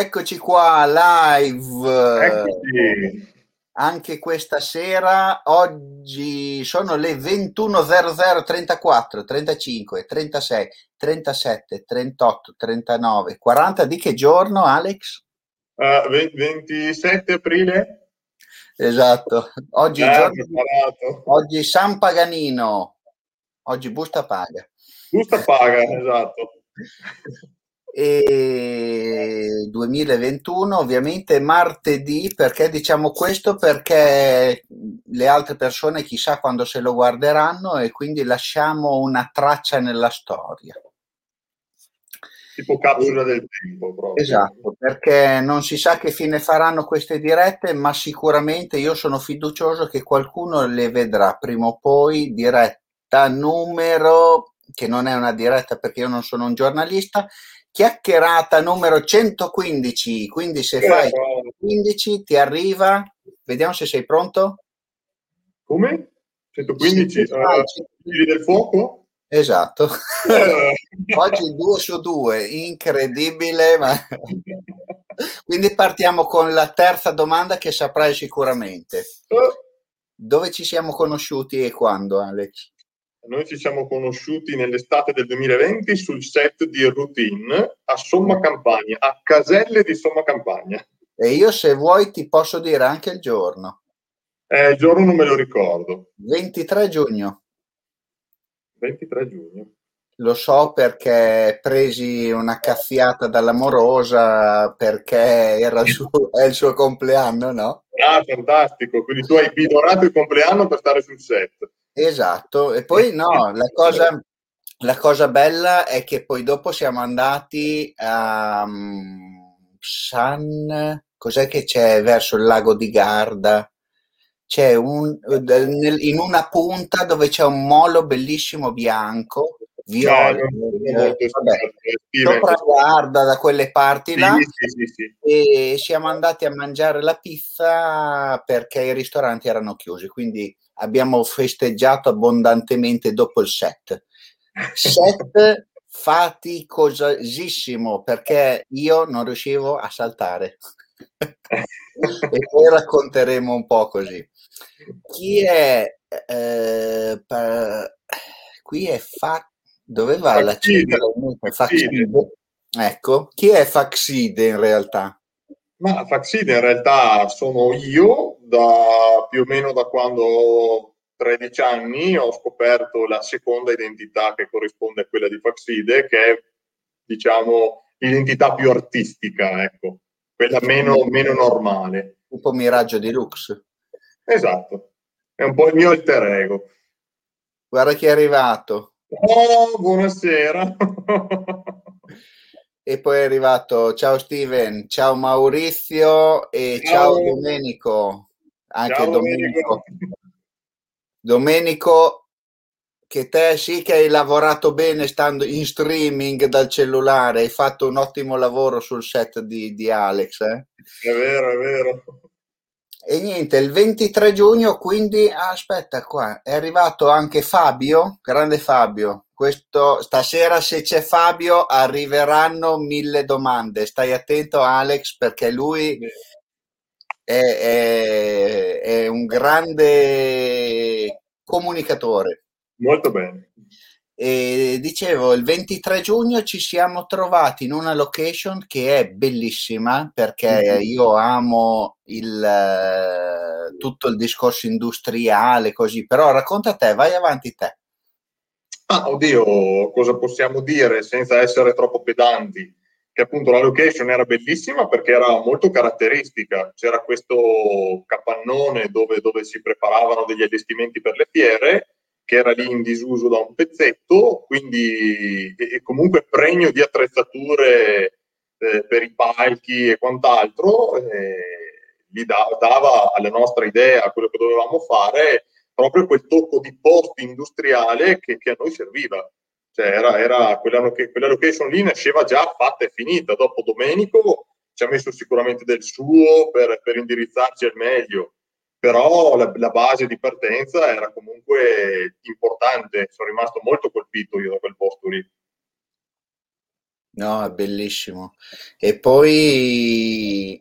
Eccoci qua live. Eccoci. Anche questa sera, oggi sono le 21.00, 34, 35, 36, 37, 38, 39, 40. Di che giorno, Alex? Uh, 27 aprile? Esatto. Oggi, Eh, giorno- oggi San Paganino. Oggi busta paga. Busta paga, esatto. E 2021 ovviamente martedì perché diciamo questo? Perché le altre persone chissà quando se lo guarderanno e quindi lasciamo una traccia nella storia. Tipo capsula del tempo proprio. esatto perché non si sa che fine faranno queste dirette ma sicuramente io sono fiducioso che qualcuno le vedrà. Prima o poi diretta numero che non è una diretta perché io non sono un giornalista chiacchierata numero 115 quindi se fai Eh, 15 ti arriva vediamo se sei pronto Come? 115? Sì, fai eh, Vigili del fuoco? esatto Eh. oggi due su due incredibile ma quindi partiamo con la terza domanda che saprai sicuramente dove ci siamo conosciuti e quando Alex? Noi ci siamo conosciuti nell'estate del 2020 sul set di Routine a Somma Campagna, a Caselle di Somma Campagna. e io se vuoi ti posso dire anche il giorno Eh, il giorno non me lo ricordo. 23 giugno 23 giugno. Lo so perché presi una caffiata dall'amorosa perché era il suo, è il suo compleanno, no? Ah, fantastico. Quindi tu hai bidorato il compleanno per stare sul set. Esatto. E poi no, la cosa, la cosa bella è che poi dopo siamo andati a um, San... Cos'è che c'è verso il lago di Garda? C'è un, in una punta dove c'è un molo bellissimo bianco, viola, eh, Steven. sopra Garda da quelle parti Sì, là. sì, sì, sì. e siamo andati a mangiare la pizza perché i ristoranti erano chiusi, quindi abbiamo festeggiato abbondantemente dopo il set. Set faticosissimo perché io non riuscivo a saltare. e poi racconteremo un po' così. Chi è eh, pa- qui è fa dove va la cifra? Ecco, chi è Faxide in realtà? Ma Faxide in realtà sono io, da più o meno da quando ho 13 anni ho scoperto la seconda identità che corrisponde a quella di Faxide, che è, diciamo, l'identità più artistica, ecco, quella meno, meno normale. Tipo Miraggio Deluxe. Esatto, è un po' il mio alter ego. Guarda chi è arrivato. Oh, buonasera. E poi è arrivato, ciao Steven, ciao Maurizio e ciao, Ciao. Domenico. Anche Ciao, Domenico. Domenico, che te sì che hai lavorato bene stando in streaming dal cellulare, hai fatto un ottimo lavoro sul set di, di Alex. eh? È vero, è vero. E niente, il 23 giugno, quindi aspetta qua, è arrivato anche Fabio, grande Fabio. Questo, stasera se c'è Fabio arriveranno mille domande. Stai attento Alex perché lui è, è- è un grande comunicatore. Molto bene. E dicevo, il 23 giugno ci siamo trovati in una location che è bellissima perché Mhm. io amo il, eh, tutto il discorso industriale, così, però racconta te, vai avanti te. Ah, oddio, cosa possiamo dire senza essere troppo pedanti? Che appunto la location era bellissima perché era molto caratteristica. C'era questo capannone dove, dove si preparavano degli allestimenti per le fiere, che era lì in disuso da un pezzetto, quindi e, comunque pregno di attrezzature eh, per i palchi e quant'altro. eh, gli da- dava alla nostra idea, a quello che dovevamo fare, proprio quel tocco di post industriale che, che a noi serviva. Cioè era, era quella, quella location lì nasceva già fatta e finita. Dopo Domenico ci ha messo sicuramente del suo per, per indirizzarci al meglio, però la, la base di partenza era comunque importante. Sono rimasto molto colpito io da quel posto lì. No, è bellissimo. E poi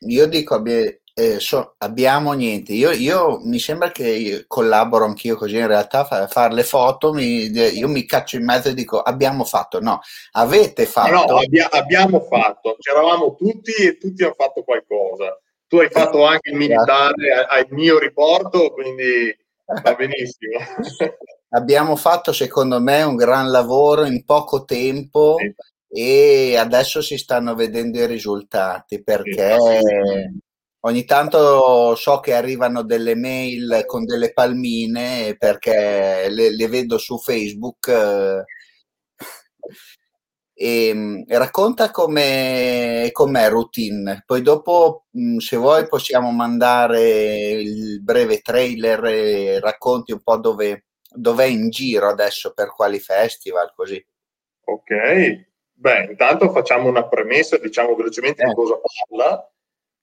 io dico, abbia- eh, so- abbiamo niente. Io, io- mi sembra che collaboro anch'io così in realtà a fare le foto, mi- io mi caccio in mezzo e dico abbiamo fatto. No, avete No, no, fatto. abbia- abbiamo fatto, c'eravamo tutti e tutti hanno fatto qualcosa. Tu hai fatto anche il militare, il mio riporto, quindi va benissimo. Abbiamo fatto, secondo me, un gran lavoro in poco tempo Sì, e adesso si stanno vedendo i risultati sì, perché assolutamente. ogni tanto so che arrivano delle mail con delle palmine perché le, le vedo su Facebook. E, mh, racconta come com'è routine, poi dopo, mh, se vuoi, possiamo mandare il breve trailer e racconti un po' dove, dov'è in giro adesso, per quali festival, così. Ok, beh, intanto facciamo una premessa, diciamo velocemente di Eh, cosa parla.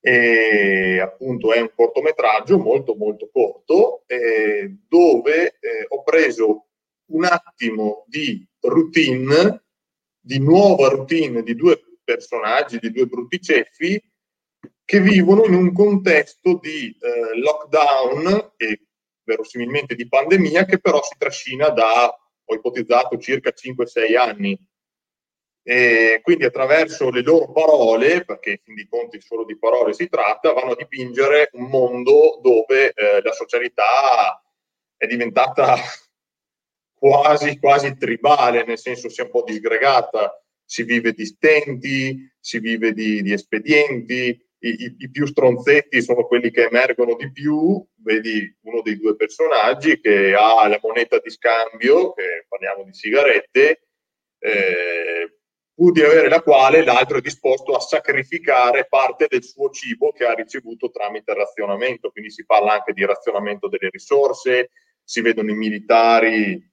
E appunto è un cortometraggio molto molto corto eh, dove eh, ho preso un attimo di routine, di nuova routine di due personaggi, di due brutti ceffi che vivono in un contesto di eh, lockdown e verosimilmente di pandemia che però si trascina da, ho ipotizzato, circa 5-6 anni. E quindi attraverso le loro parole, perché in fin dei conti solo di parole si tratta, vanno a dipingere un mondo dove eh, la socialità è diventata quasi, quasi tribale, nel senso si è un po' disgregata, si vive di stenti, si vive di, di espedienti, i, i, i, più stronzetti sono quelli che emergono di più, vedi uno dei due personaggi che ha la moneta di scambio, che parliamo di sigarette, eh, pur di avere la quale l'altro è disposto a sacrificare parte del suo cibo che ha ricevuto tramite razionamento, quindi si parla anche di razionamento delle risorse, si vedono i militari,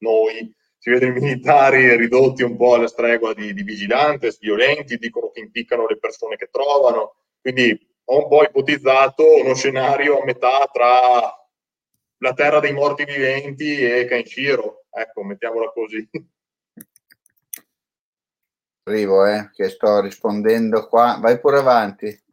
noi, si vedono i militari ridotti un po' alla stregua di, di vigilantes, violenti, dicono che impiccano le persone che trovano, quindi ho un po' ipotizzato uno scenario a metà tra la terra dei morti viventi e Kenshiro, ecco, mettiamola così. Arrivo, eh, che sto rispondendo qua. Vai pure avanti.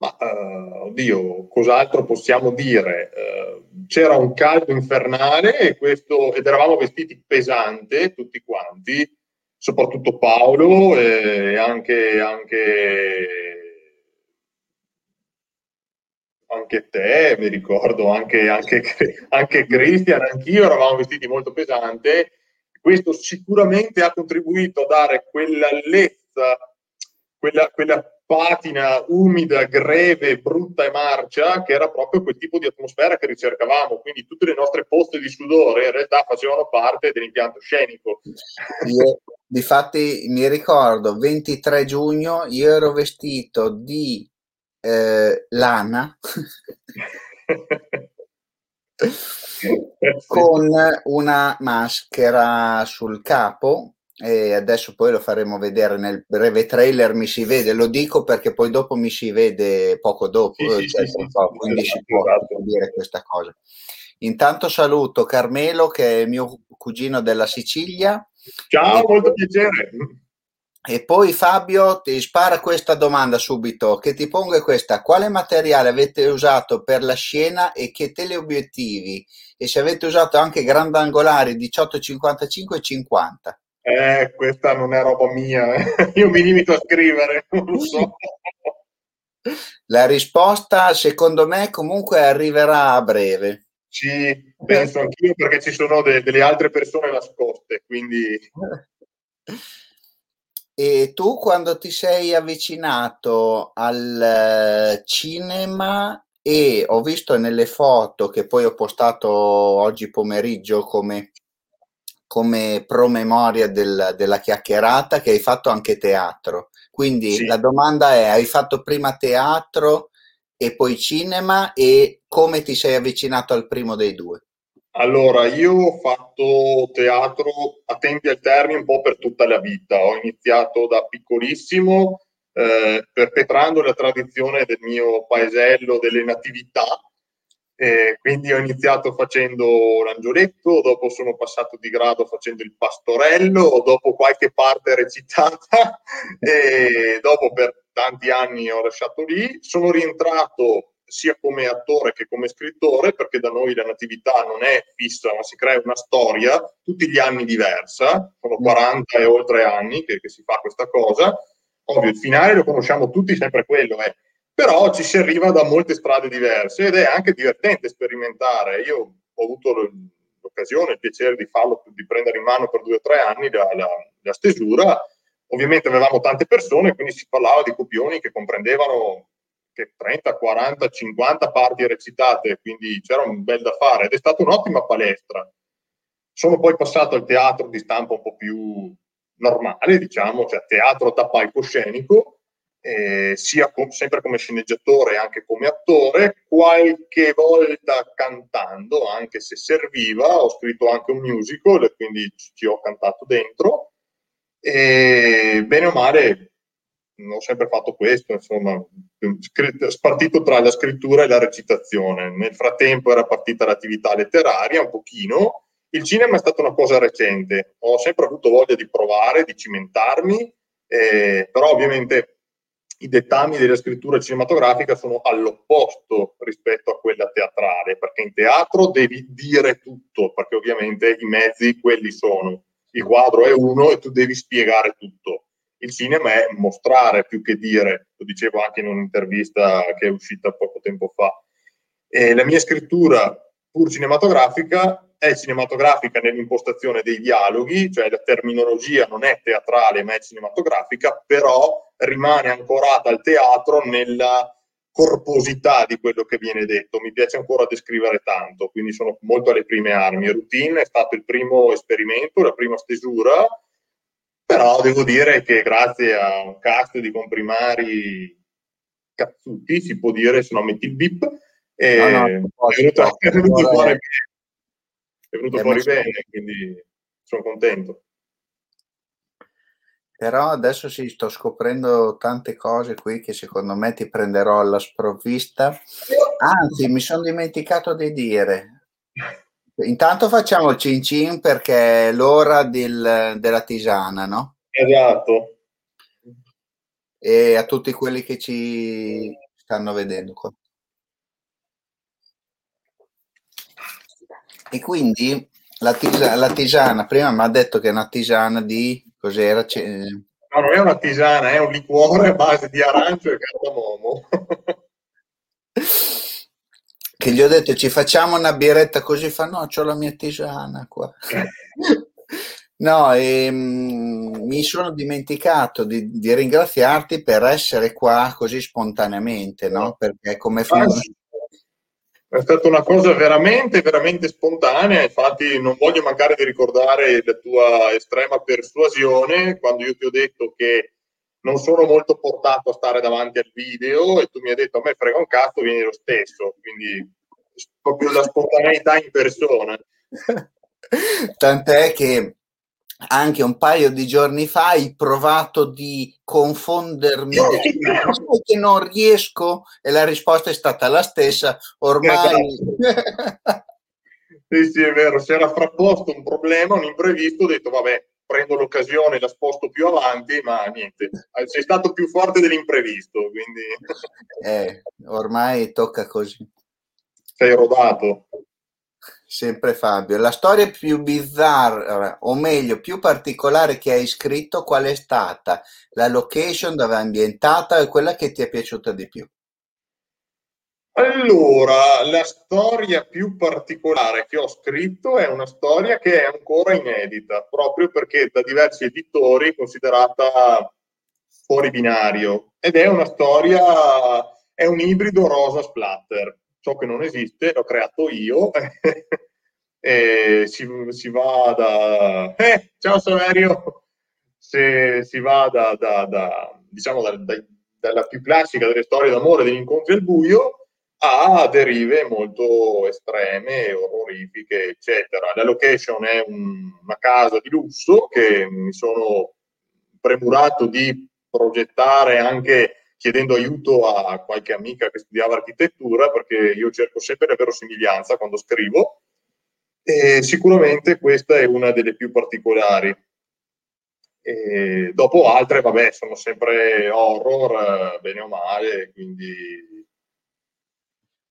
Ma uh, oddio, cos'altro possiamo dire? Uh, c'era un caldo infernale e questo, ed eravamo vestiti pesante tutti quanti, soprattutto Paolo e anche, anche, anche te, mi ricordo, anche, anche, anche Christian, anch'io eravamo vestiti molto pesante. Questo sicuramente ha contribuito a dare quella lezza, quella, quella patina umida, greve, brutta e marcia, che era proprio quel tipo di atmosfera che ricercavamo. Quindi tutte le nostre poste di sudore in realtà facevano parte dell'impianto scenico. Io, difatti, mi ricordo 23 giugno, io ero vestito di eh, lana con una maschera sul capo e adesso poi lo faremo vedere nel breve trailer mi si vede. Lo dico perché poi dopo mi si vede poco dopo sì, cioè, sì, sì, quindi si può esatto. dire questa cosa. Intanto saluto Carmelo che è mio cugino della Sicilia. Ciao molto piacere. E poi Fabio ti spara questa domanda subito che ti pongo è questa. Quale materiale avete usato per la scena e che teleobiettivi? E se avete usato anche grandangolari 18 55 e 50 eh, questa non è roba mia, eh. io mi limito a scrivere, non lo so. La risposta, secondo me, comunque arriverà a breve. Sì, penso anch'io perché ci sono de- delle altre persone nascoste, quindi... E tu quando ti sei avvicinato al cinema e ho visto nelle foto che poi ho postato oggi pomeriggio come come promemoria del, della chiacchierata che hai fatto anche teatro. Quindi Sì. la domanda è: hai fatto prima teatro e poi cinema e come ti sei avvicinato al primo dei due? Allora, io ho fatto teatro a tempi alterni un po' per tutta la vita. Ho iniziato da piccolissimo, eh, perpetrando la tradizione del mio paesello delle natività, E quindi ho iniziato facendo l'angioletto, dopo sono passato di grado facendo il pastorello, dopo qualche parte recitata e dopo per tanti anni ho lasciato lì. Sono rientrato sia come attore che come scrittore, perché da noi la natività non è fissa, ma si crea una storia, tutti gli anni diversa, sono 40 e oltre anni che, che si fa questa cosa. Ovvio, il finale lo conosciamo tutti, sempre quello è. Però ci si arriva da molte strade diverse ed è anche divertente sperimentare. Io ho avuto l'occasione, il piacere di farlo, di prendere in mano per due o tre anni la, la, la stesura. Ovviamente avevamo tante persone, quindi si parlava di copioni che comprendevano che 30, 40, 50 parti recitate, quindi c'era un bel da fare ed è stata un'ottima palestra. Sono poi passato al teatro di stampa un po' più normale, diciamo, cioè teatro da palcoscenico, eh, sia com- sempre come sceneggiatore anche come attore, qualche volta cantando, anche se serviva, ho scritto anche un musical e quindi ci ho cantato dentro. E bene o male ho sempre fatto questo, insomma, spartito tra la scrittura e la recitazione. Nel frattempo era partita l'attività letteraria un pochino. Il cinema è stata una cosa recente, ho sempre avuto voglia di provare, di cimentarmi, eh, però ovviamente i dettami della scrittura cinematografica sono all'opposto rispetto a quella teatrale, perché in teatro devi dire tutto, perché ovviamente i mezzi quelli sono. Il quadro è uno e tu devi spiegare tutto. Il cinema è mostrare più che dire, lo dicevo anche in un'intervista che è uscita poco tempo fa. E la mia scrittura, pur cinematografica, è cinematografica nell'impostazione dei dialoghi, cioè la terminologia non è teatrale ma è cinematografica, però rimane ancorata al teatro nella corposità di quello che viene detto. Mi piace ancora descrivere tanto, quindi sono molto alle prime armi. Routine è stato il primo esperimento, la prima stesura, però devo dire che grazie a un cast di comprimari cazzuti, si può dire, se no metti il bip, e no, no, è venuto, è venuto fuori bene, è venuto fuori bene, quindi sono contento. Però adesso sì, sto scoprendo tante cose qui che secondo me ti prenderò alla sprovvista. Anzi, mi sono dimenticato di dire. Intanto facciamo il cin cin perché è l'ora del, della tisana, no? Esatto. E a tutti quelli che ci stanno vedendo qua. E quindi la, tisa, la tisana, prima mi ha detto che è una tisana di Cos'era? C- no, non è una tisana, è un liquore a base di arancio e cardamomo. che gli ho detto ci facciamo una birretta così? Fa no c'ho la mia tisana qua. No e, ehm, mi sono dimenticato di, di, ringraziarti per essere qua così spontaneamente no? Perché come funziona è stata una cosa veramente, veramente spontanea. Infatti, non voglio mancare di ricordare la tua estrema persuasione quando io ti ho detto che non sono molto portato a stare davanti al video e tu mi hai detto a me frega un cazzo, vieni lo stesso. Quindi, proprio la spontaneità in persona. Tant'è che anche un paio di giorni fa hai provato di confondermi che non riesco e la risposta è stata la stessa ormai sì sì è vero si era frapposto un problema un imprevisto ho detto vabbè prendo l'occasione la sposto più avanti ma niente sei stato più forte dell'imprevisto quindi eh, ormai tocca così. Sei rodato Sempre Fabio. La storia più bizzarra, o meglio, più particolare che hai scritto, qual è stata? La location dove è ambientata e quella che ti è piaciuta di più? Allora, la storia più particolare che ho scritto è una storia che è ancora inedita, proprio perché da diversi editori è considerata fuori binario ed è una storia, è un ibrido rosa splatter ciò che non esiste l'ho creato io e si, si, va da eh, ciao Saverio se si va da, da, da diciamo da, dalla più classica delle storie d'amore degli incontri al buio a derive molto estreme, orrorifiche, eccetera. La location è un, una casa di lusso che mi sono premurato di progettare anche chiedendo aiuto a qualche amica che studiava architettura, perché io cerco sempre la verosimiglianza quando scrivo, e sicuramente questa è una delle più particolari. E dopo altre, vabbè, sono sempre horror, bene o male, quindi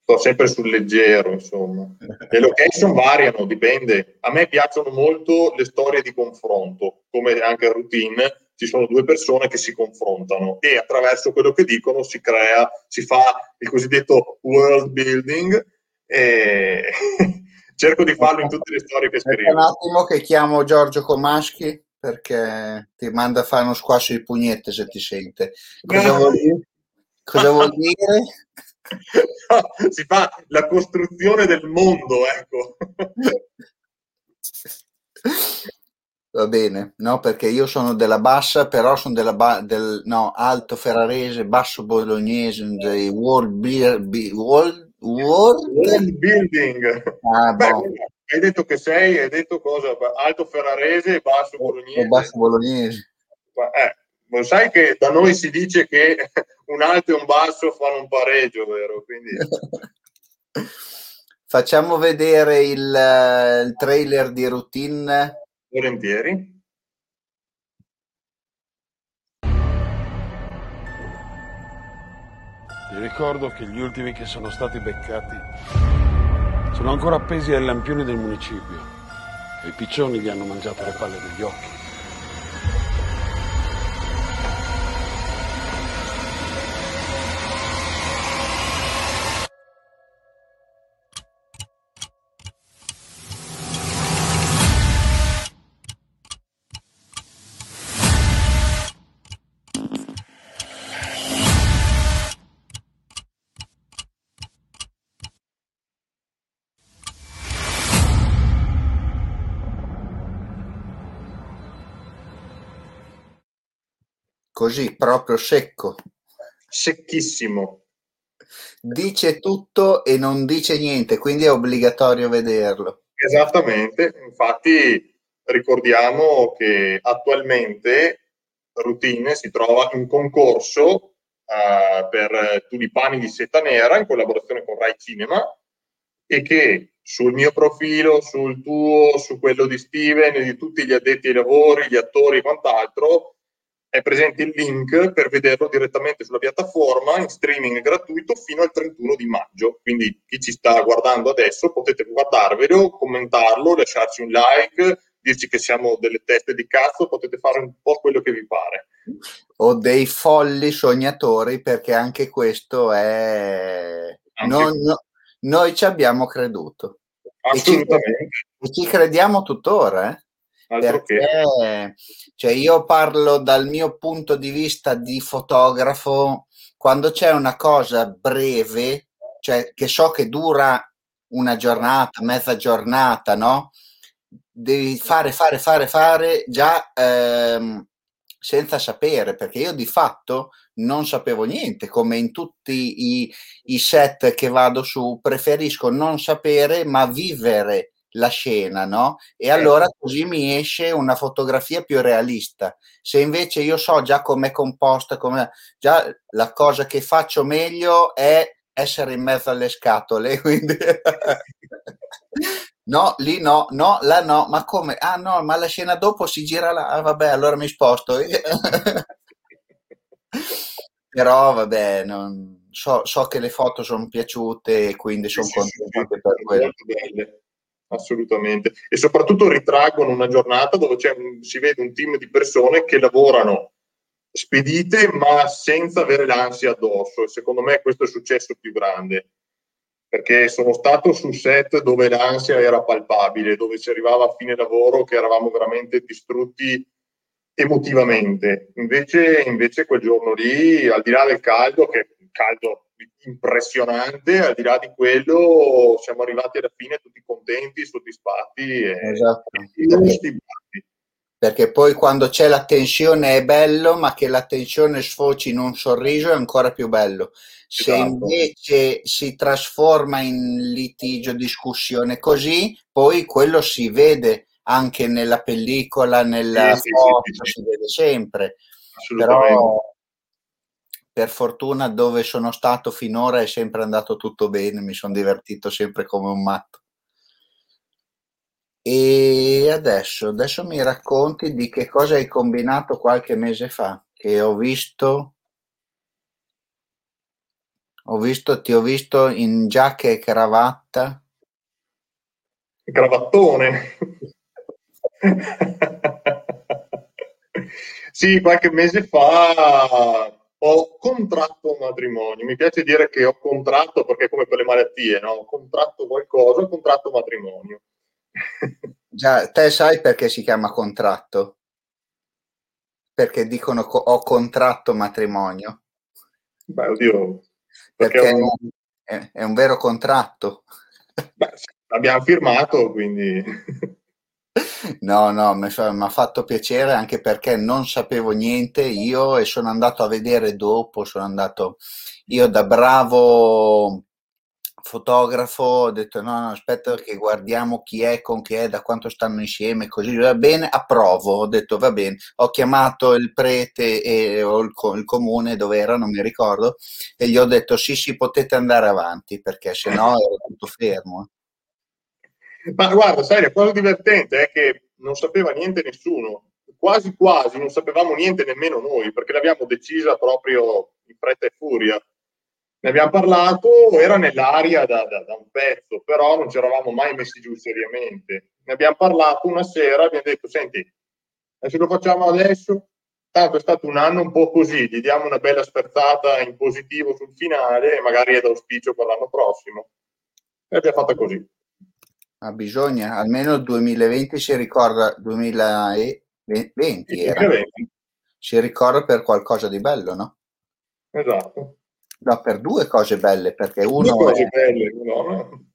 sto sempre sul leggero, insomma. Le location variano, dipende. A me piacciono molto le storie di confronto, come anche routine, ci sono due persone che si confrontano e attraverso quello che dicono si crea, si fa il cosiddetto world building e cerco di farlo in tutte le storie che scrivo. Un attimo che chiamo Giorgio Comaschi perché ti manda a fare uno squasso di pugnette se ti sente. Cosa, vuol dire? Cosa vuol dire? No, si fa la costruzione del mondo, ecco. Va bene, no, perché io sono della bassa, però sono della ba- del no, alto ferrarese, basso bolognese, dei world, beer, be, world, world? world building. Ah, Beh, bon. hai detto che sei, hai detto cosa? Alto ferrarese e basso bolognese. basso bolognese. Eh, lo sai che da noi si dice che un alto e un basso fanno un pareggio, vero? Quindi... Facciamo vedere il, il trailer di routine Volentieri. Ti ricordo che gli ultimi che sono stati beccati sono ancora appesi ai lampioni del municipio e i piccioni gli hanno mangiato le palle degli occhi. Così proprio secco. Secchissimo. Dice tutto e non dice niente, quindi è obbligatorio vederlo. Esattamente, infatti ricordiamo che attualmente Routine si trova in concorso uh, per Tulipani di Seta Nera in collaborazione con Rai Cinema e che sul mio profilo, sul tuo, su quello di Steven di tutti gli addetti ai lavori, gli attori e quant'altro è presente il link per vederlo direttamente sulla piattaforma in streaming gratuito fino al 31 di maggio. Quindi chi ci sta guardando adesso potete guardarvelo, commentarlo, lasciarci un like, dirci che siamo delle teste di cazzo, potete fare un po' quello che vi pare. O dei folli sognatori, perché anche questo è... Anche... Non, no, noi ci abbiamo creduto. Assolutamente. E ci, ci crediamo tuttora, eh? Perché cioè io parlo dal mio punto di vista di fotografo quando c'è una cosa breve cioè che so che dura una giornata mezza giornata no? Devi fare fare fare fare già ehm, senza sapere perché io di fatto non sapevo niente come in tutti i, i set che vado su preferisco non sapere ma vivere la scena, no? E allora così mi esce una fotografia più realista. Se invece io so già com'è composta, come già la cosa che faccio meglio è essere in mezzo alle scatole, quindi no, lì no, no, là no, ma come? Ah no, ma la scena dopo si gira là, ah, vabbè, allora mi sposto. Però vabbè, non... so, so, che le foto sono piaciute e quindi sono sì, contento sì, per quello assolutamente. E soprattutto ritraggono una giornata dove un, si vede un team di persone che lavorano spedite ma senza avere l'ansia addosso. E secondo me questo è il successo più grande. Perché sono stato su set dove l'ansia era palpabile, dove si arrivava a fine lavoro che eravamo veramente distrutti emotivamente. Invece, invece quel giorno lì, al di là del caldo, che caldo impressionante, al di là di quello siamo arrivati alla fine tutti contenti, soddisfatti e, esatto. e perché poi quando c'è la tensione è bello, ma che la tensione sfoci in un sorriso è ancora più bello. Se esatto. invece si trasforma in litigio, discussione così, poi quello si vede anche nella pellicola, nella sì, foto, sì, sì, si vede sempre. Però per fortuna dove sono stato finora è sempre andato tutto bene, mi sono divertito sempre come un matto. E adesso, adesso mi racconti di che cosa hai combinato qualche mese fa, che ho visto, ho visto, ti ho visto in giacca e cravatta. Cravattone. sì, qualche mese fa ho contratto un matrimonio. Mi piace dire che ho contratto perché come per le malattie, no? Ho contratto qualcosa, ho contratto matrimonio. Già, te sai perché si chiama contratto? Perché dicono co- ho contratto matrimonio. Beh, oddio. Perché, perché ho... è, è, un vero contratto. Beh, l'abbiamo firmato, quindi... No, no, mi ha fatto piacere anche perché non sapevo niente io e sono andato a vedere dopo, sono andato io da bravo fotografo, ho detto no, no, aspetta che guardiamo chi è, con chi è, da quanto stanno insieme, così va bene, approvo, ho detto va bene, ho chiamato il prete e, o il, il comune dove era, non mi ricordo, e gli ho detto sì, sì, potete andare avanti perché se no era tutto fermo. Ma guarda, sai, la cosa divertente è che non sapeva niente nessuno, quasi quasi non sapevamo niente nemmeno noi, perché l'abbiamo decisa proprio in fretta e furia. Ne abbiamo parlato, era nell'aria da, da, da, un pezzo, però non ci eravamo mai messi giù seriamente. Ne abbiamo parlato una sera, abbiamo detto, senti, se lo facciamo adesso, tanto è stato un anno un po' così, gli diamo una bella sperzata in positivo sul finale e magari è d'auspicio per l'anno prossimo. E abbiamo fatto così. Ah, bisogna, almeno il 2020 si ricorda, 2020 era, si ricorda per qualcosa di bello, no? Esatto. No, per due cose belle, perché uno... Due cose è... belle, no?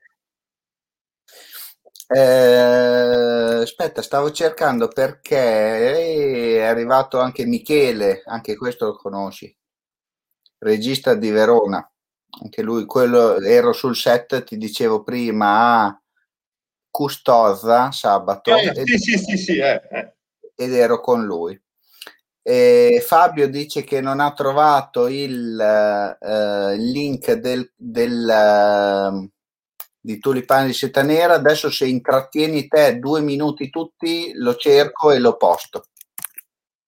Eh, aspetta, stavo cercando perché è arrivato anche Michele, anche questo lo conosci, regista di Verona, anche lui, quello, ero sul set, ti dicevo prima, Custoza sabato eh, ed, sì, sì, sì, sì, eh, eh. ed ero con lui. E Fabio dice che non ha trovato il uh, link del, del uh, di Tulipani di Seta Nera. Adesso se intrattieni te due minuti tutti, lo cerco e lo posto.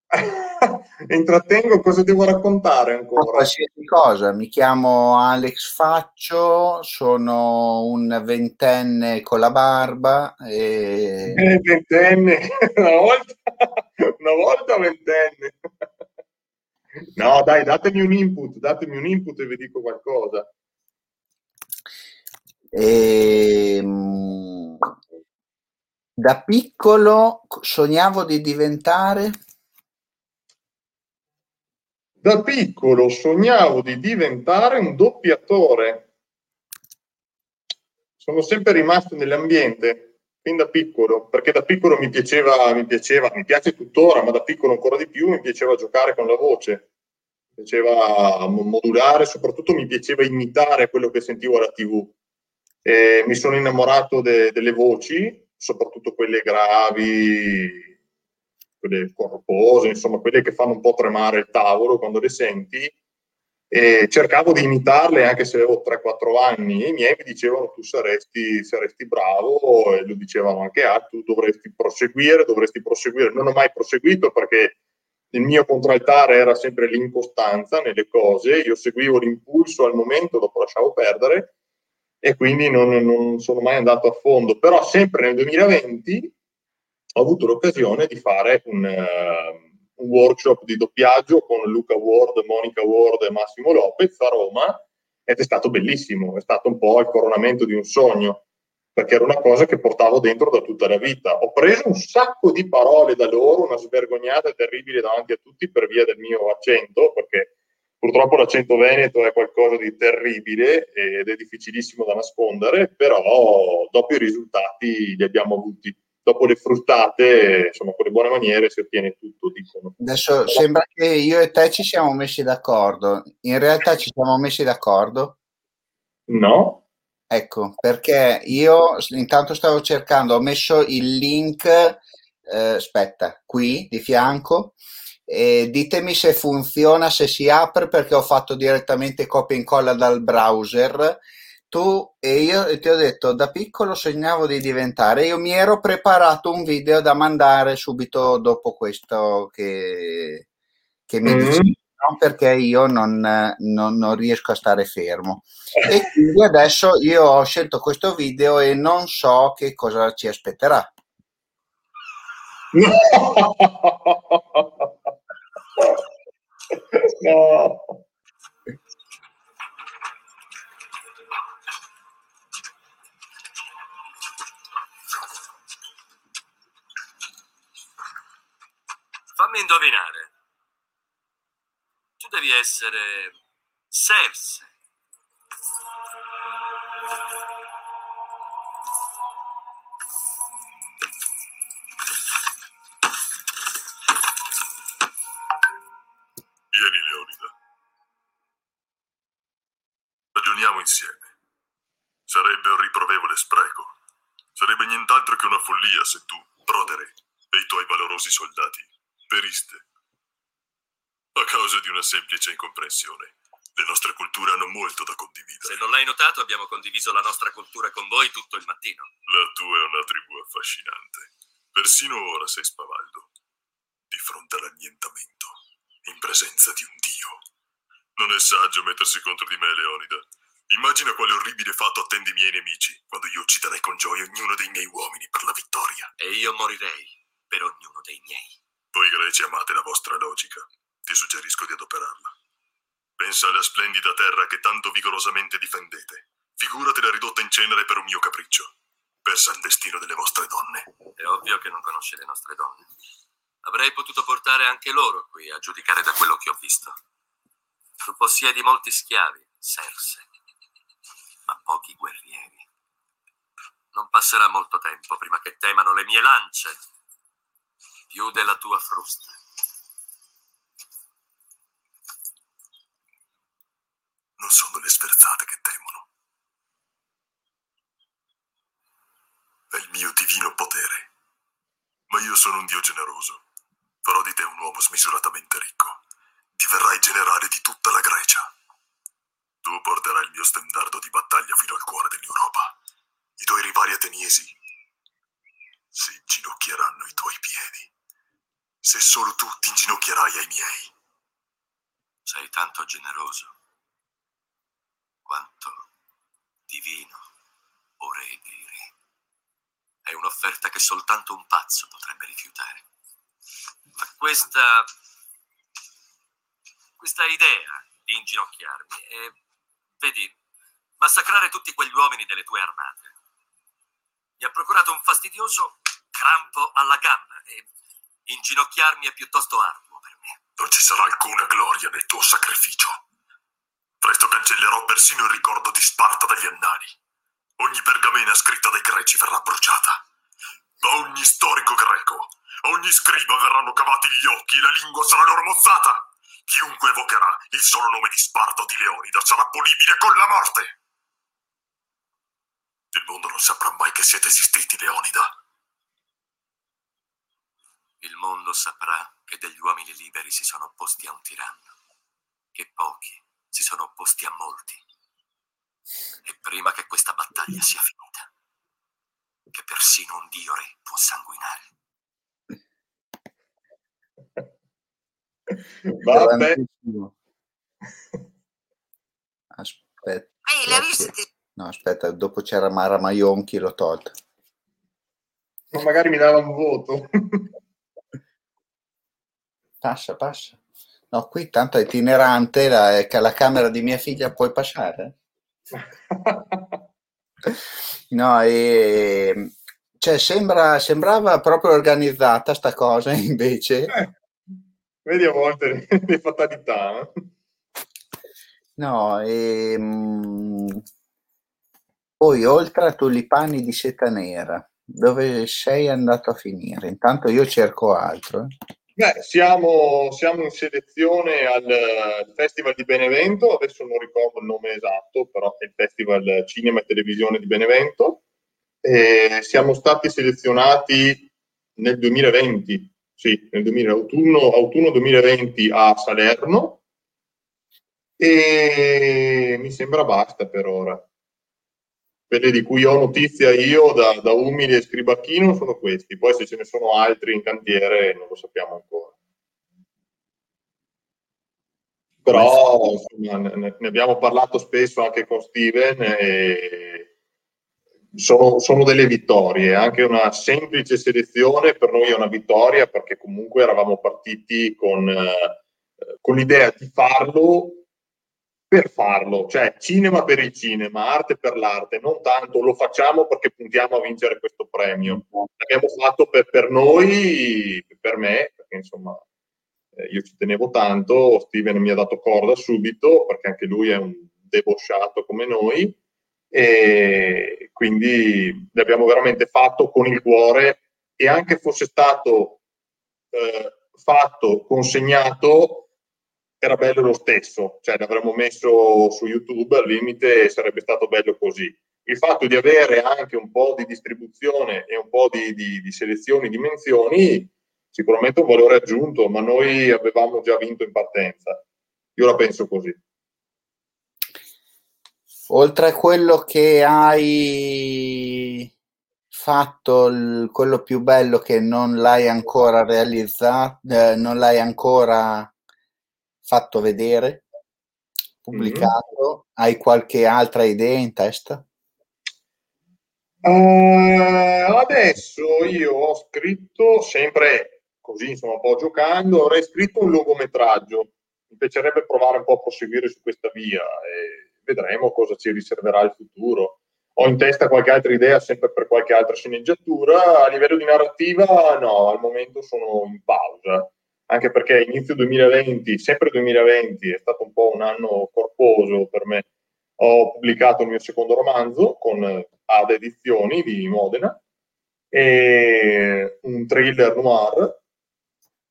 intrattengo cosa devo raccontare ancora? Qualsiasi cosa, mi chiamo Alex Faccio, sono un ventenne con la barba. E... Eh, ventenne, una volta, una volta ventenne. No, dai, datemi un input, datemi un input e vi dico qualcosa. Ehm, da piccolo sognavo di diventare da piccolo sognavo di diventare un doppiatore. Sono sempre rimasto nell'ambiente, fin da piccolo, perché da piccolo mi piaceva, mi piaceva, mi piace tuttora, ma da piccolo ancora di più mi piaceva giocare con la voce, mi piaceva modulare, soprattutto mi piaceva imitare quello che sentivo alla TV. E mi sono innamorato de, delle voci, soprattutto quelle gravi, quelle corpose, insomma quelle che fanno un po' tremare il tavolo quando le senti, e cercavo di imitarle anche se avevo 3-4 anni e i miei mi dicevano tu saresti, saresti bravo e lo dicevano anche altri, tu dovresti proseguire, dovresti proseguire. Non ho mai proseguito perché il mio contraltare era sempre l'incostanza nelle cose, io seguivo l'impulso al momento, dopo lasciavo perdere e quindi non, non sono mai andato a fondo. Però sempre nel 2020 ho avuto l'occasione di fare un, uh, un, workshop di doppiaggio con Luca Ward, Monica Ward e Massimo Lopez a Roma ed è stato bellissimo, è stato un po' il coronamento di un sogno, perché era una cosa che portavo dentro da tutta la vita. Ho preso un sacco di parole da loro, una svergognata terribile davanti a tutti per via del mio accento, perché purtroppo l'accento veneto è qualcosa di terribile ed è difficilissimo da nascondere, però dopo i risultati li abbiamo avuti dopo le fruttate, insomma, con le buone maniere si ottiene tutto, dicono. Adesso sembra che io e te ci siamo messi d'accordo. In realtà ci siamo messi d'accordo? No. Ecco, perché io intanto stavo cercando, ho messo il link, eh, aspetta, qui di fianco, E ditemi se funziona, se si apre perché ho fatto direttamente copia e incolla dal browser. Tu e io ti ho detto da piccolo sognavo di diventare. Io mi ero preparato un video da mandare subito dopo questo che, che mi mm-hmm. dicevi no? perché io non, non, non, riesco a stare fermo. E quindi adesso io ho scelto questo video e non so che cosa ci aspetterà. No. no. Fammi indovinare. Tu devi essere Cersei. Vieni, Leonida. Ragioniamo insieme. Sarebbe un riprovevole spreco. Sarebbe nient'altro che una follia se tu, Brodere, e i tuoi valorosi soldati periste. A causa di una semplice incomprensione. Le nostre culture hanno molto da condividere. Se non l'hai notato, abbiamo condiviso la nostra cultura con voi tutto il mattino. La tua è una tribù affascinante. Persino ora sei spavaldo. Di fronte all'annientamento in presenza di un dio. Non è saggio mettersi contro di me, Leonida. Immagina quale orribile fatto attendi i miei nemici quando io ucciderei con gioia ognuno dei miei uomini per la vittoria. E io morirei per ognuno dei miei. Voi greci amate la vostra logica. Ti suggerisco di adoperarla. Pensa alla splendida terra che tanto vigorosamente difendete. Figuratela ridotta in cenere per un mio capriccio. Pensa al destino delle vostre donne. È ovvio che non conosce le nostre donne. Avrei potuto portare anche loro qui a giudicare da quello che ho visto. Tu possiedi molti schiavi, Serse, ma pochi guerrieri. Non passerà molto tempo prima che temano le mie lance, più della tua frusta. Non sono le sferzate che temono. È il mio divino potere. Ma io sono un dio generoso Farò di te un uomo smisuratamente ricco. Diverrai generale di tutta la Grecia. Tu porterai il mio stendardo di battaglia fino al cuore dell'Europa. I tuoi rivali ateniesi si inginocchieranno ai tuoi piedi. Se solo tu ti inginocchierai ai miei. Sei tanto generoso quanto divino, o re dei re. È un'offerta che soltanto un pazzo potrebbe rifiutare questa, questa idea di inginocchiarmi e, vedi, massacrare tutti quegli uomini delle tue armate mi ha procurato un fastidioso crampo alla gamba e inginocchiarmi è piuttosto arduo per me. Non ci sarà alcuna gloria nel tuo sacrificio. Presto cancellerò persino il ricordo di Sparta dagli annali. Ogni pergamena scritta dai greci verrà bruciata. Ma ogni storico greco a ogni scriba verranno cavati gli occhi e la lingua sarà loro mozzata. Chiunque evocherà il solo nome di Sparta o di Leonida sarà punibile con la morte. Il mondo non saprà mai che siete esistiti, Leonida. Il mondo saprà che degli uomini liberi si sono opposti a un tiranno, che pochi si sono opposti a molti. E prima che questa battaglia sia finita, che persino un dio re può sanguinare. Vabbè. Aspetta. Ehi, no, aspetta, dopo c'era Mara Maionchi, l'ho tolta. Ma magari mi dava un voto. Passa, passa. No, qui tanto è itinerante, la, la camera di mia figlia puoi passare. no, e, cioè, sembra, sembrava proprio organizzata sta cosa, invece. Eh. Vedi a volte le fatalità. No, ehm... poi oltre a tulipani di seta nera, dove sei andato a finire? Intanto io cerco altro. Eh. Beh, siamo, siamo, in selezione al Festival di Benevento, adesso non ricordo il nome esatto, però è il Festival Cinema e Televisione di Benevento. E siamo stati selezionati nel 2020 sì, nel 2000, autunno, autunno 2020 a Salerno e mi sembra basta per ora. Quelli di cui ho notizia io da, da Umili e Scribacchino sono questi, poi se ce ne sono altri in cantiere non lo sappiamo ancora. Però insomma, ne, ne, abbiamo parlato spesso anche con Steven e sono, sono, delle vittorie, anche una semplice selezione per noi è una vittoria perché comunque eravamo partiti con, eh, con l'idea di farlo per farlo, cioè cinema per il cinema, arte per l'arte, non tanto lo facciamo perché puntiamo a vincere questo premio. L'abbiamo fatto per, per noi, per me, perché insomma eh, io ci tenevo tanto, Steven mi ha dato corda subito perché anche lui è un debosciato come noi e quindi l'abbiamo veramente fatto con il cuore e anche fosse stato eh, fatto, consegnato era bello lo stesso, cioè l'avremmo messo su YouTube, al limite sarebbe stato bello così. Il fatto di avere anche un po' di distribuzione e un po' di, di, di selezioni, di menzioni, sicuramente un valore aggiunto, ma noi avevamo già vinto in partenza. Io la penso così. Oltre a quello che hai fatto, il, quello più bello che non l'hai ancora realizzato, eh, non l'hai ancora fatto vedere, pubblicato? Mm-hmm. Hai qualche altra idea in testa? Uh, adesso io ho scritto sempre così, insomma, un po' giocando, avrei scritto un lungometraggio. Mi piacerebbe provare un po' a proseguire su questa via e vedremo cosa ci riserverà il futuro. Ho in testa qualche altra idea sempre per qualche altra sceneggiatura. A livello di narrativa, no, al momento sono in pausa anche perché inizio 2020, sempre 2020, è stato un po' un anno corposo per me. Ho pubblicato il mio secondo romanzo con Ad Edizioni di Modena, e un thriller noir,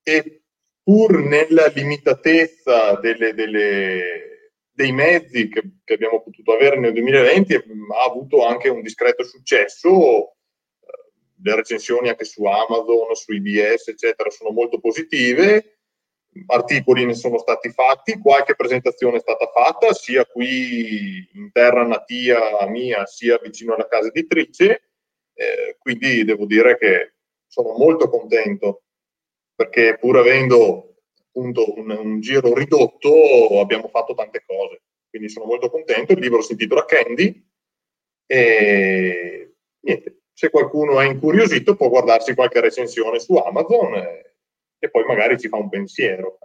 e pur nella limitatezza delle, delle, dei mezzi che, che, abbiamo potuto avere nel 2020, ha avuto anche un discreto successo le recensioni anche su Amazon, su IBS, eccetera, sono molto positive. Articoli ne sono stati fatti, qualche presentazione è stata fatta sia qui in terra natia mia, sia vicino alla casa editrice. Eh, quindi devo dire che sono molto contento perché pur avendo appunto un, un giro ridotto abbiamo fatto tante cose. Quindi sono molto contento. Il libro si intitola Candy e niente, se qualcuno è incuriosito può guardarsi qualche recensione su Amazon e, e poi magari ci fa un pensiero.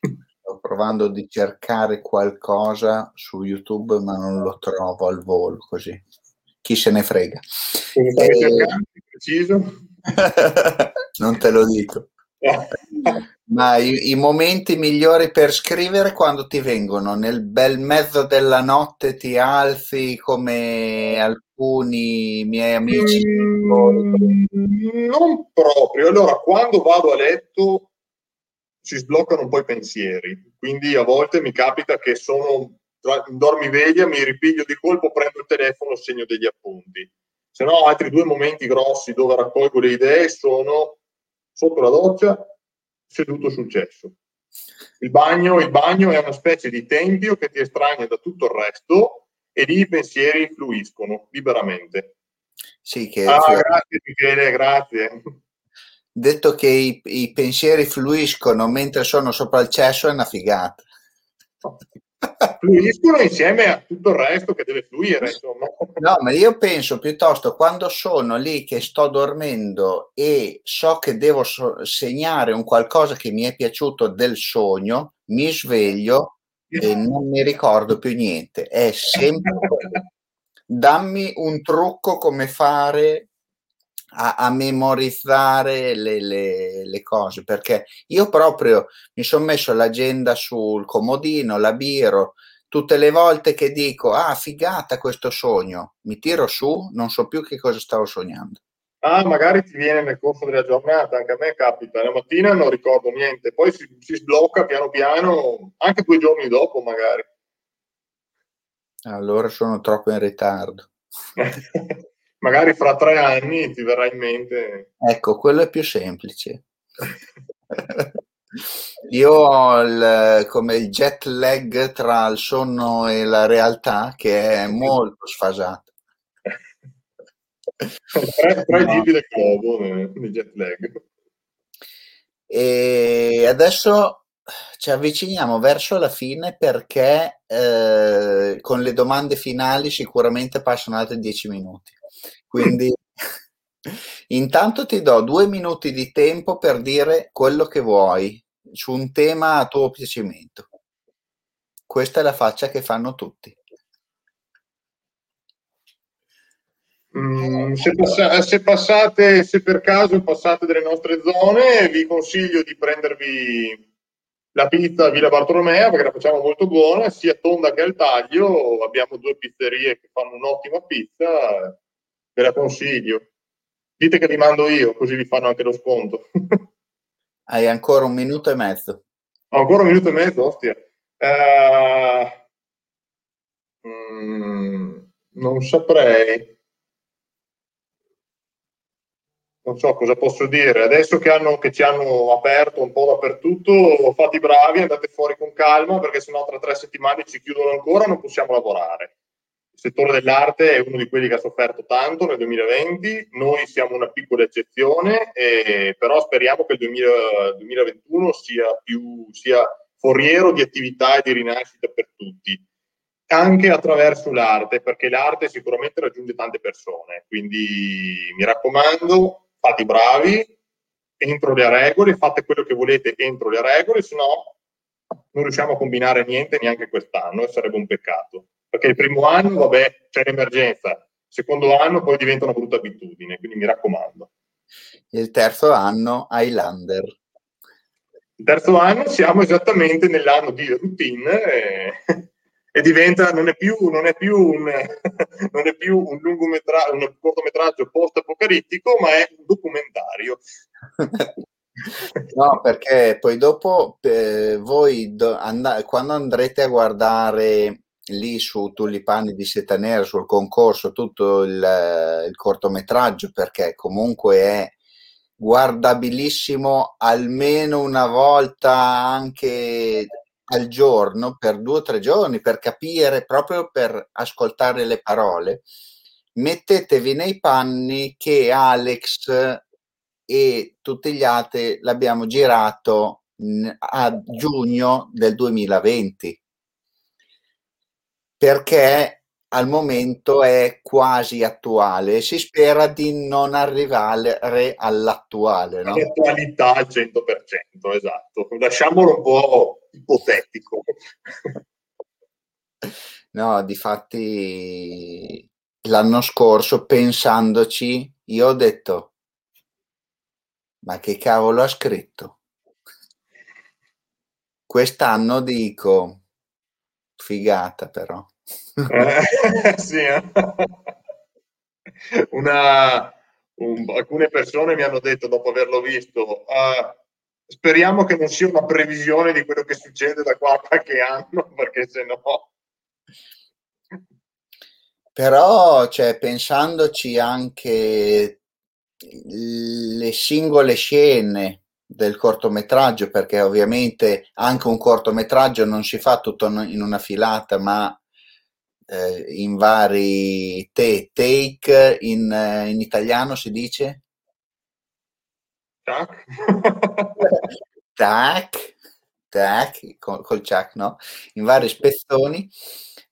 Sto provando di cercare qualcosa su YouTube, ma non lo trovo al volo così. Chi se ne frega. Stai e... cercando, preciso? non te lo dico. Ma i, i, momenti migliori per scrivere quando ti vengono nel bel mezzo della notte, ti alzi come alcuni miei amici? Mm, non proprio. Allora, quando vado a letto si sbloccano un po' i pensieri, quindi a volte mi capita che sono in dormiveglia, mi ripiglio di colpo, prendo il telefono, segno degli appunti. Se no, altri due momenti grossi dove raccolgo le idee sono sotto la doccia, seduto sul cesso. Il bagno, il bagno è una specie di tempio che ti estranea da tutto il resto e lì i pensieri fluiscono liberamente. Sì, che... Ah, grazie Michele, grazie. Detto che i, i, pensieri fluiscono mentre sono sopra il cesso è una figata. fluiscono insieme a tutto il resto che deve fluire. Insomma. No, ma io penso piuttosto quando sono lì che sto dormendo e so che devo so- segnare un qualcosa che mi è piaciuto del sogno, mi sveglio e non mi ricordo più niente. È sempre dammi un trucco come fare a, a memorizzare le, le, le, cose perché io proprio mi sono messo l'agenda sul comodino, la biro, tutte le volte che dico ah figata questo sogno, mi tiro su, non so più che cosa stavo sognando. Ah, magari ti viene nel corso della giornata, anche a me capita, la mattina non ricordo niente, poi si, si sblocca piano piano, anche due giorni dopo magari. Allora sono troppo in ritardo. magari fra tre anni ti verrà in mente. Ecco, quello è più semplice. Io ho il, come il jet lag tra il sonno e la realtà che è molto sfasato. tre, tre no. del globo nel jet lag. E adesso ci avviciniamo verso la fine perché eh, con le domande finali sicuramente passano altri dieci minuti. Quindi intanto ti do due minuti di tempo per dire quello che vuoi su un tema a tuo piacimento. Questa è la faccia che fanno tutti. Mm, se, pass- se, passate, se per caso passate delle nostre zone, vi consiglio di prendervi la pizza Villa Bartolomea perché la facciamo molto buona, sia tonda che al taglio. Abbiamo due pizzerie che fanno un'ottima pizza, ve la consiglio. Dite che li mando io, così vi fanno anche lo sconto. Hai ancora un minuto e mezzo. ancora un minuto e mezzo, ostia. Uh, mm, non saprei. Non so cosa posso dire. Adesso che, hanno, che ci hanno aperto un po' dappertutto, fate i bravi, andate fuori con calma, perché sennò tra tre settimane ci chiudono ancora, non possiamo lavorare settore dell'arte è uno di quelli che ha sofferto tanto nel 2020, noi siamo una piccola eccezione, eh, però speriamo che il 2000, 2021 sia, più, sia foriero di attività e di rinascita per tutti, anche attraverso l'arte, perché l'arte sicuramente raggiunge tante persone, quindi mi raccomando, fate i bravi, entro le regole, fate quello che volete entro le regole, se no non riusciamo a combinare niente neanche quest'anno e sarebbe un peccato perché il primo anno, vabbè, c'è l'emergenza, il secondo anno poi diventa una brutta abitudine, quindi mi raccomando. Il terzo anno, Highlander. Il terzo anno siamo esattamente nell'anno di routine e, e diventa, non è più, non è più un, non è più un, lungometra- un cortometraggio post-apocalittico, ma è un documentario. No, perché poi dopo eh, voi do, and- quando andrete a guardare lì su Tulipani di Seta Nera, sul concorso, tutto il, il cortometraggio, perché comunque è guardabilissimo almeno una volta anche al giorno, per due o tre giorni, per capire, proprio per ascoltare le parole. Mettetevi nei panni che Alex e tutti gli altri l'abbiamo girato a giugno del 2020 perché al momento è quasi attuale. Si spera di non arrivare all'attuale. No? L'attualità al 100%, esatto. Lasciamolo un po' ipotetico. No, di fatti l'anno scorso, pensandoci, io ho detto, ma che cavolo ha scritto? Quest'anno dico, figata però. Eh, sì, eh. Una, un, alcune persone mi hanno detto dopo averlo visto, uh, speriamo che non sia una previsione di quello che succede da qua a qualche anno, perché se no... Però, cioè, pensandoci anche le singole scene del cortometraggio, perché ovviamente anche un cortometraggio non si fa tutto in una filata, ma eh, in vari te, take, in, eh, in, italiano si dice? Tac. tac, tac, col, col ciac, no? In vari spezzoni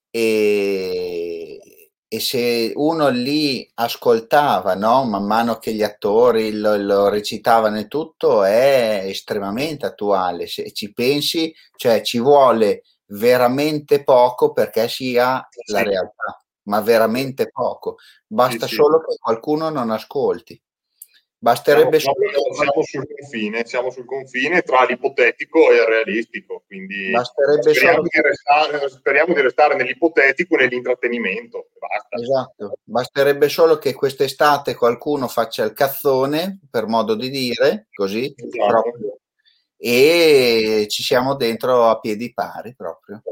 e, e se uno lì ascoltava, no? Man mano che gli attori lo, lo recitavano e tutto, è estremamente attuale. Se ci pensi, cioè ci vuole veramente poco perché sia sì. la realtà, ma veramente poco. Basta sì, solo che qualcuno non ascolti. Basterebbe siamo, siamo sul confine, siamo sul confine tra l'ipotetico e il realistico, quindi speriamo, solo... di restare, speriamo, di restare, nell'ipotetico e nell'intrattenimento. Basta. Esatto, basterebbe solo che quest'estate qualcuno faccia il cazzone, per modo di dire, così, esatto. proprio, e ci siamo dentro a piedi pari proprio.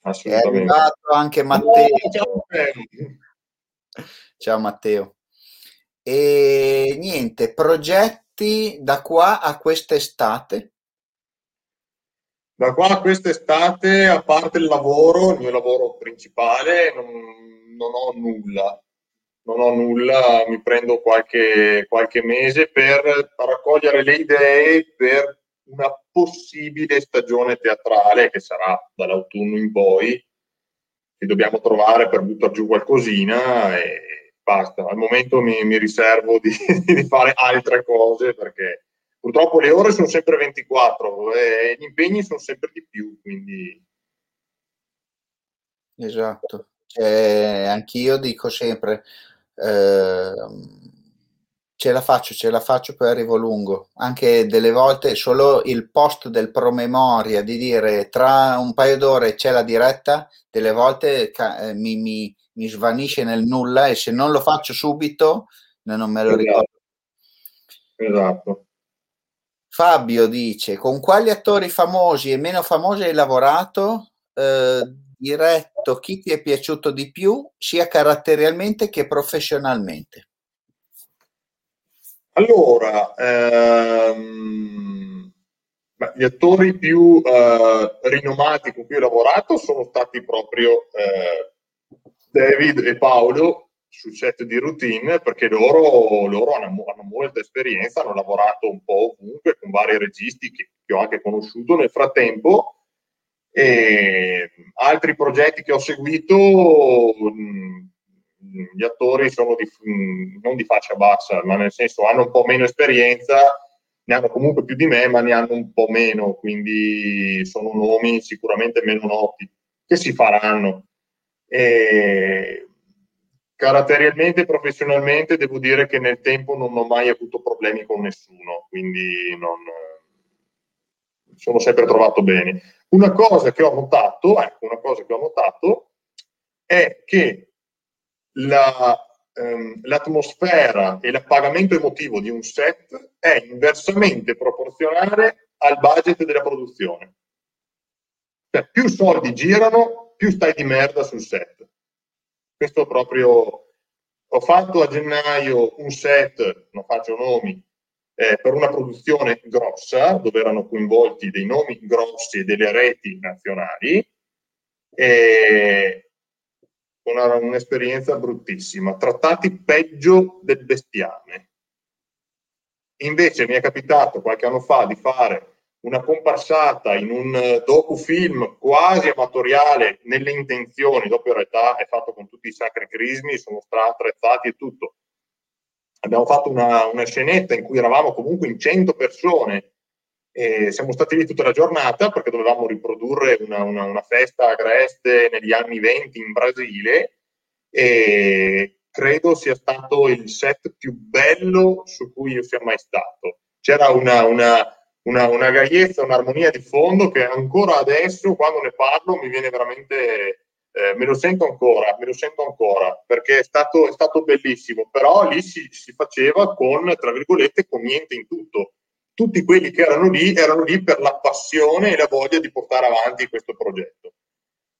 È arrivato anche Matteo. Ciao, Ciao Matteo. E niente, progetti da qua a quest'estate? Da qua a quest'estate, a parte il lavoro, il mio lavoro principale, non, non ho nulla. Non ho nulla, mi prendo qualche, qualche mese per raccogliere le idee per una possibile stagione teatrale che sarà dall'autunno in poi, che dobbiamo trovare per buttare giù qualcosina e basta. Al momento mi, mi riservo di, di, fare altre cose perché purtroppo le ore sono sempre 24 e gli impegni sono sempre di più, quindi... Esatto, cioè, anch'io dico sempre... Eh, ce la faccio, ce la faccio poi arrivo lungo. Anche delle volte solo il post del promemoria di dire tra un paio d'ore c'è la diretta, delle volte eh, mi, mi, mi, svanisce nel nulla e se non lo faccio subito non me lo esatto. ricordo. Esatto. Fabio dice: Con quali attori famosi e meno famosi hai lavorato? Eh, diretto, chi ti è piaciuto di più, sia caratterialmente che professionalmente? Allora, ehm, gli attori più eh, rinomati con cui ho lavorato sono stati proprio eh, David e Paolo sul set di routine perché loro, loro hanno, hanno, molta esperienza, hanno lavorato un po' ovunque con vari registi che, che ho anche conosciuto nel frattempo e altri progetti che ho seguito mh, gli attori sono di, mm, non di faccia bassa, ma nel senso hanno un po' meno esperienza, ne hanno comunque più di me, ma ne hanno un po' meno, quindi sono nomi sicuramente meno noti che si faranno. E caratterialmente e professionalmente devo dire che nel tempo non ho mai avuto problemi con nessuno, quindi non, sono sempre trovato bene. Una cosa che ho notato, ecco, una cosa che ho notato è che la, ehm, l'atmosfera e l'appagamento emotivo di un set è inversamente proporzionale al budget della produzione. Cioè, più soldi girano, più stai di merda sul set. Questo proprio... Ho fatto a gennaio un set, non faccio nomi, eh, per una produzione grossa, dove erano coinvolti dei nomi grossi e delle reti nazionali, e una, un'esperienza bruttissima, trattati peggio del bestiame. Invece mi è capitato qualche anno fa di fare una comparsata in un docufilm quasi amatoriale nelle intenzioni, dopo in realtà è fatto con tutti i sacri crismi, sono attrezzati e tutto. Abbiamo fatto una, una scenetta in cui eravamo comunque in 100 persone e siamo stati lì tutta la giornata perché dovevamo riprodurre una, una, una festa agreste negli anni 20 in Brasile e credo sia stato il set più bello su cui io sia mai stato. C'era una, una, una, una gaiezza, un'armonia di fondo che ancora adesso, quando ne parlo, mi viene veramente eh, me lo sento ancora, me lo sento ancora, perché è stato, è stato bellissimo, però lì si, si, faceva con, tra virgolette, con niente in tutto tutti quelli che erano lì erano lì per la passione e la voglia di portare avanti questo progetto.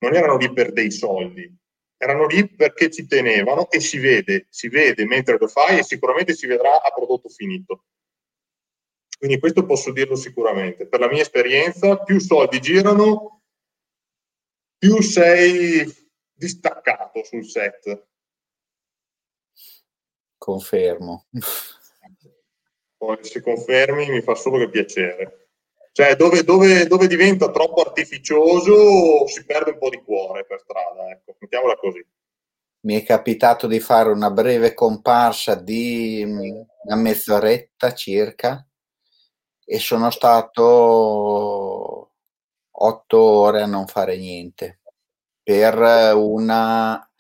Non erano lì per dei soldi, erano lì perché ci tenevano e si vede, si vede mentre lo fai e sicuramente si vedrà a prodotto finito. Quindi questo posso dirlo sicuramente. Per la mia esperienza, più soldi girano, più sei distaccato sul set. Confermo poi se confermi mi fa solo che piacere. Cioè, dove, dove, dove, diventa troppo artificioso si perde un po' di cuore per strada, ecco, mettiamola così. Mi è capitato di fare una breve comparsa di una mezz'oretta circa e sono stato otto ore a non fare niente per una,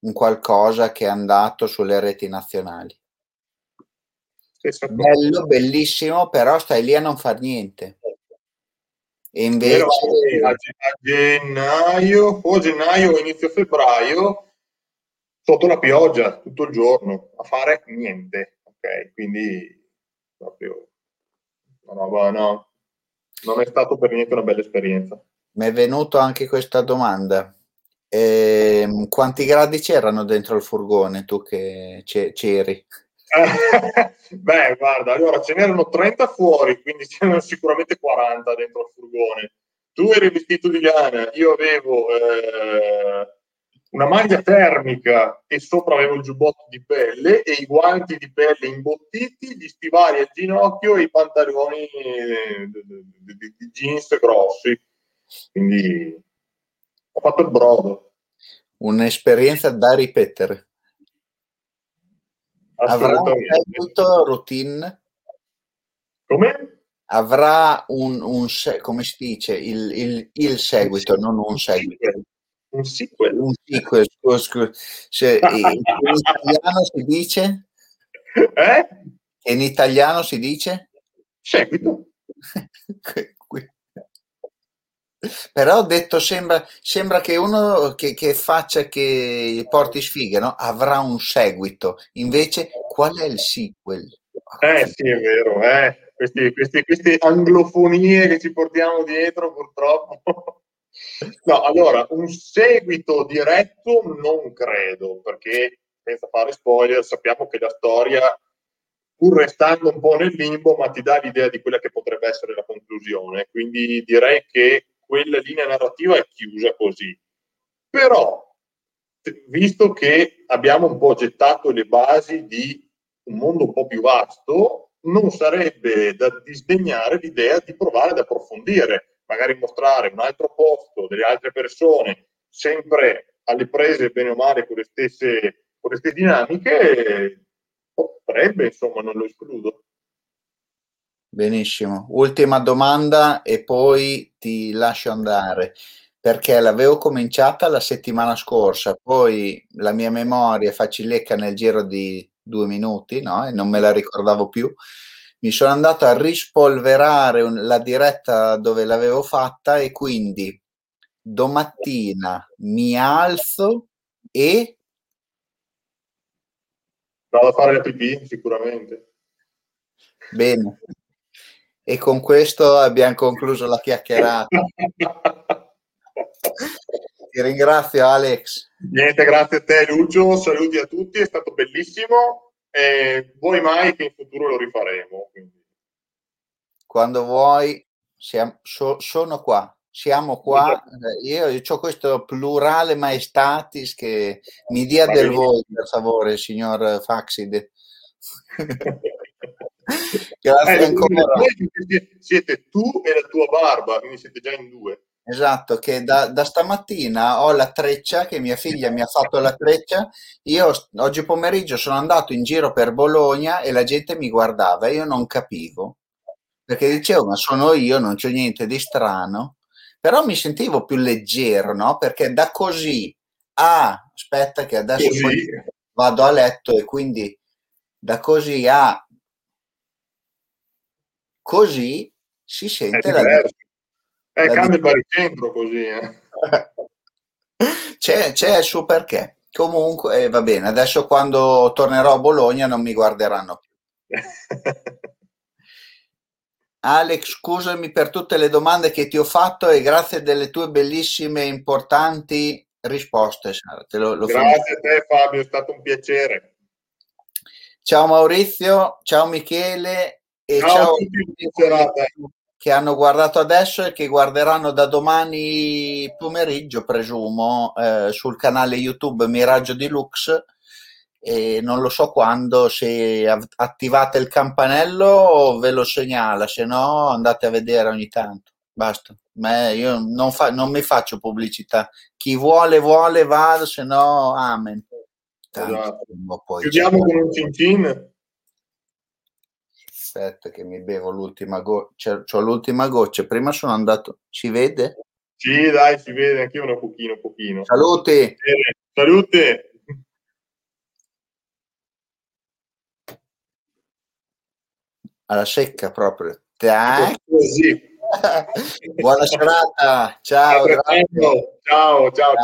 un qualcosa che è andato sulle reti nazionali. Bello, bellissimo, però stai lì a non far niente. E invece a, gennaio, o gennaio inizio febbraio, sotto la pioggia tutto il giorno a fare niente. Ok, quindi proprio roba, no, non è stato per niente una bella esperienza. Mi è venuto anche questa domanda. Eh, quanti gradi c'erano dentro il furgone tu che c'eri? Beh, guarda, allora ce n'erano 30 fuori, quindi c'erano sicuramente 40 dentro il furgone. Tu eri vestito di lana, io avevo eh, una maglia termica e sopra avevo il giubbotto di pelle e i guanti di pelle imbottiti, gli stivali al ginocchio e i pantaloni di, di, di jeans grossi. Quindi ho fatto il brodo. Un'esperienza da ripetere. Avrà un seguito routine? Come? Avrà un, un come si dice, il, il, il seguito, non un seguito. Un sequel. Un sequel, scusa, scusa. Cioè, in italiano si dice? Eh? In italiano si dice? Seguito. Però detto sembra, sembra che uno che, che, faccia che porti sfighe, no? Avrà un seguito. Invece, qual è il sequel? Eh sì, è vero, eh. Questi, questi, queste anglofonie che ci portiamo dietro purtroppo. No, allora, un seguito diretto non credo, perché senza fare spoiler sappiamo che la storia, pur restando un po' nel limbo, ma ti dà l'idea di quella che potrebbe essere la conclusione. Quindi direi che quella linea narrativa è chiusa così. Però, visto che abbiamo un po' gettato le basi di un mondo un po' più vasto, non sarebbe da disdegnare l'idea di provare ad approfondire, magari mostrare un altro posto, delle altre persone, sempre alle prese bene o male con le stesse, con le stesse dinamiche, potrebbe, insomma, non lo escludo. Benissimo. Ultima domanda e poi ti lascio andare perché l'avevo cominciata la settimana scorsa, poi la mia memoria fa cilecca nel giro di due minuti, no? E non me la ricordavo più. Mi sono andato a rispolverare un, la diretta dove l'avevo fatta e quindi domattina mi alzo e vado a fare la pipì sicuramente. Bene, e con questo abbiamo concluso la chiacchierata. Ti ringrazio Alex. Niente, grazie a te Lucio, saluti a tutti, è stato bellissimo e vuoi mai che in futuro lo rifaremo. Quindi. Quando vuoi, siamo, so, sono qua, siamo qua. Io, io ho questo plurale maestatis che mi dia del voi, per favore, signor Faxide. Grazie eh, ancora. Siete tu e la tua barba, quindi siete già in due. Esatto, che da, da, stamattina ho la treccia, che mia figlia mi ha fatto la treccia. Io oggi pomeriggio sono andato in giro per Bologna e la gente mi guardava e io non capivo. Perché dicevo, ma sono io, non c'è niente di strano. Però mi sentivo più leggero, no? Perché da così a, aspetta che adesso vado a letto e quindi da così a così si sente la differenza. Eh, cambia il baricentro così. Eh. c'è, c'è il suo perché. Comunque, eh, va bene, adesso quando tornerò a Bologna non mi guarderanno più. Alex, scusami per tutte le domande che ti ho fatto e grazie delle tue bellissime e importanti risposte. Lo, lo grazie a te Fabio, è stato un piacere. Ciao Maurizio, ciao Michele e ciao, ciao a tutti che hanno guardato adesso e che guarderanno da domani pomeriggio, presumo, eh, sul canale YouTube Miraggio Deluxe. E non lo so quando, se attivate il campanello ve lo segnala, se no andate a vedere ogni tanto. Basta. Ma io non, fa, non mi faccio pubblicità. Chi vuole, vuole, vado, se no, amen. Tanto, esatto. Chiudiamo con un cin aspetta che mi bevo l'ultima goccia, ho l'ultima goccia, prima sono andato, si vede? Sì, dai, si vede, anche io un pochino, pochino. Salute! salute! Alla secca proprio. Tac. Buona serata, ciao. Ciao, ciao, ciao.